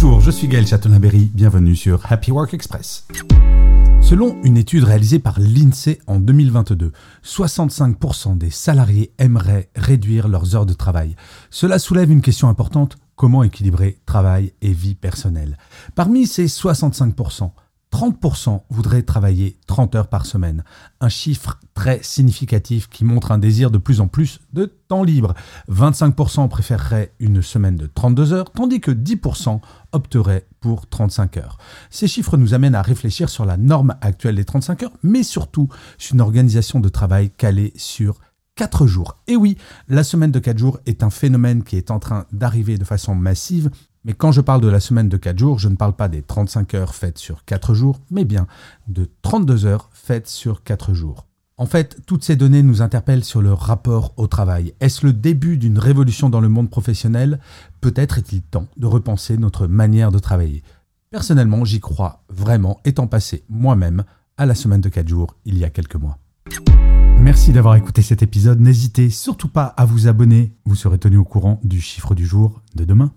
Bonjour, je suis Gaël Chatonaberry, bienvenue sur Happy Work Express. Selon une étude réalisée par l'INSEE en 2022, 65% des salariés aimeraient réduire leurs heures de travail. Cela soulève une question importante, comment équilibrer travail et vie personnelle? Parmi ces 65%, 30% voudraient travailler 30 heures par semaine, un chiffre très significatif qui montre un désir de plus en plus de temps libre. 25% préféreraient une semaine de 32 heures, tandis que 10% opteraient pour 35 heures. Ces chiffres nous amènent à réfléchir sur la norme actuelle des 35 heures, mais surtout sur une organisation de travail calée sur 4 jours. Et oui, la semaine de 4 jours est un phénomène qui est en train d'arriver de façon massive mais quand je parle de la semaine de 4 jours, je ne parle pas des 35 heures faites sur 4 jours, mais bien de 32 heures faites sur 4 jours. En fait, toutes ces données nous interpellent sur le rapport au travail. Est-ce le début d'une révolution dans le monde professionnel? Peut-être est-il temps de repenser notre manière de travailler. Personnellement, j'y crois vraiment, étant passé moi-même à la semaine de 4 jours il y a quelques mois. Merci d'avoir écouté cet épisode. N'hésitez surtout pas à vous abonner. Vous serez tenu au courant du chiffre du jour de demain.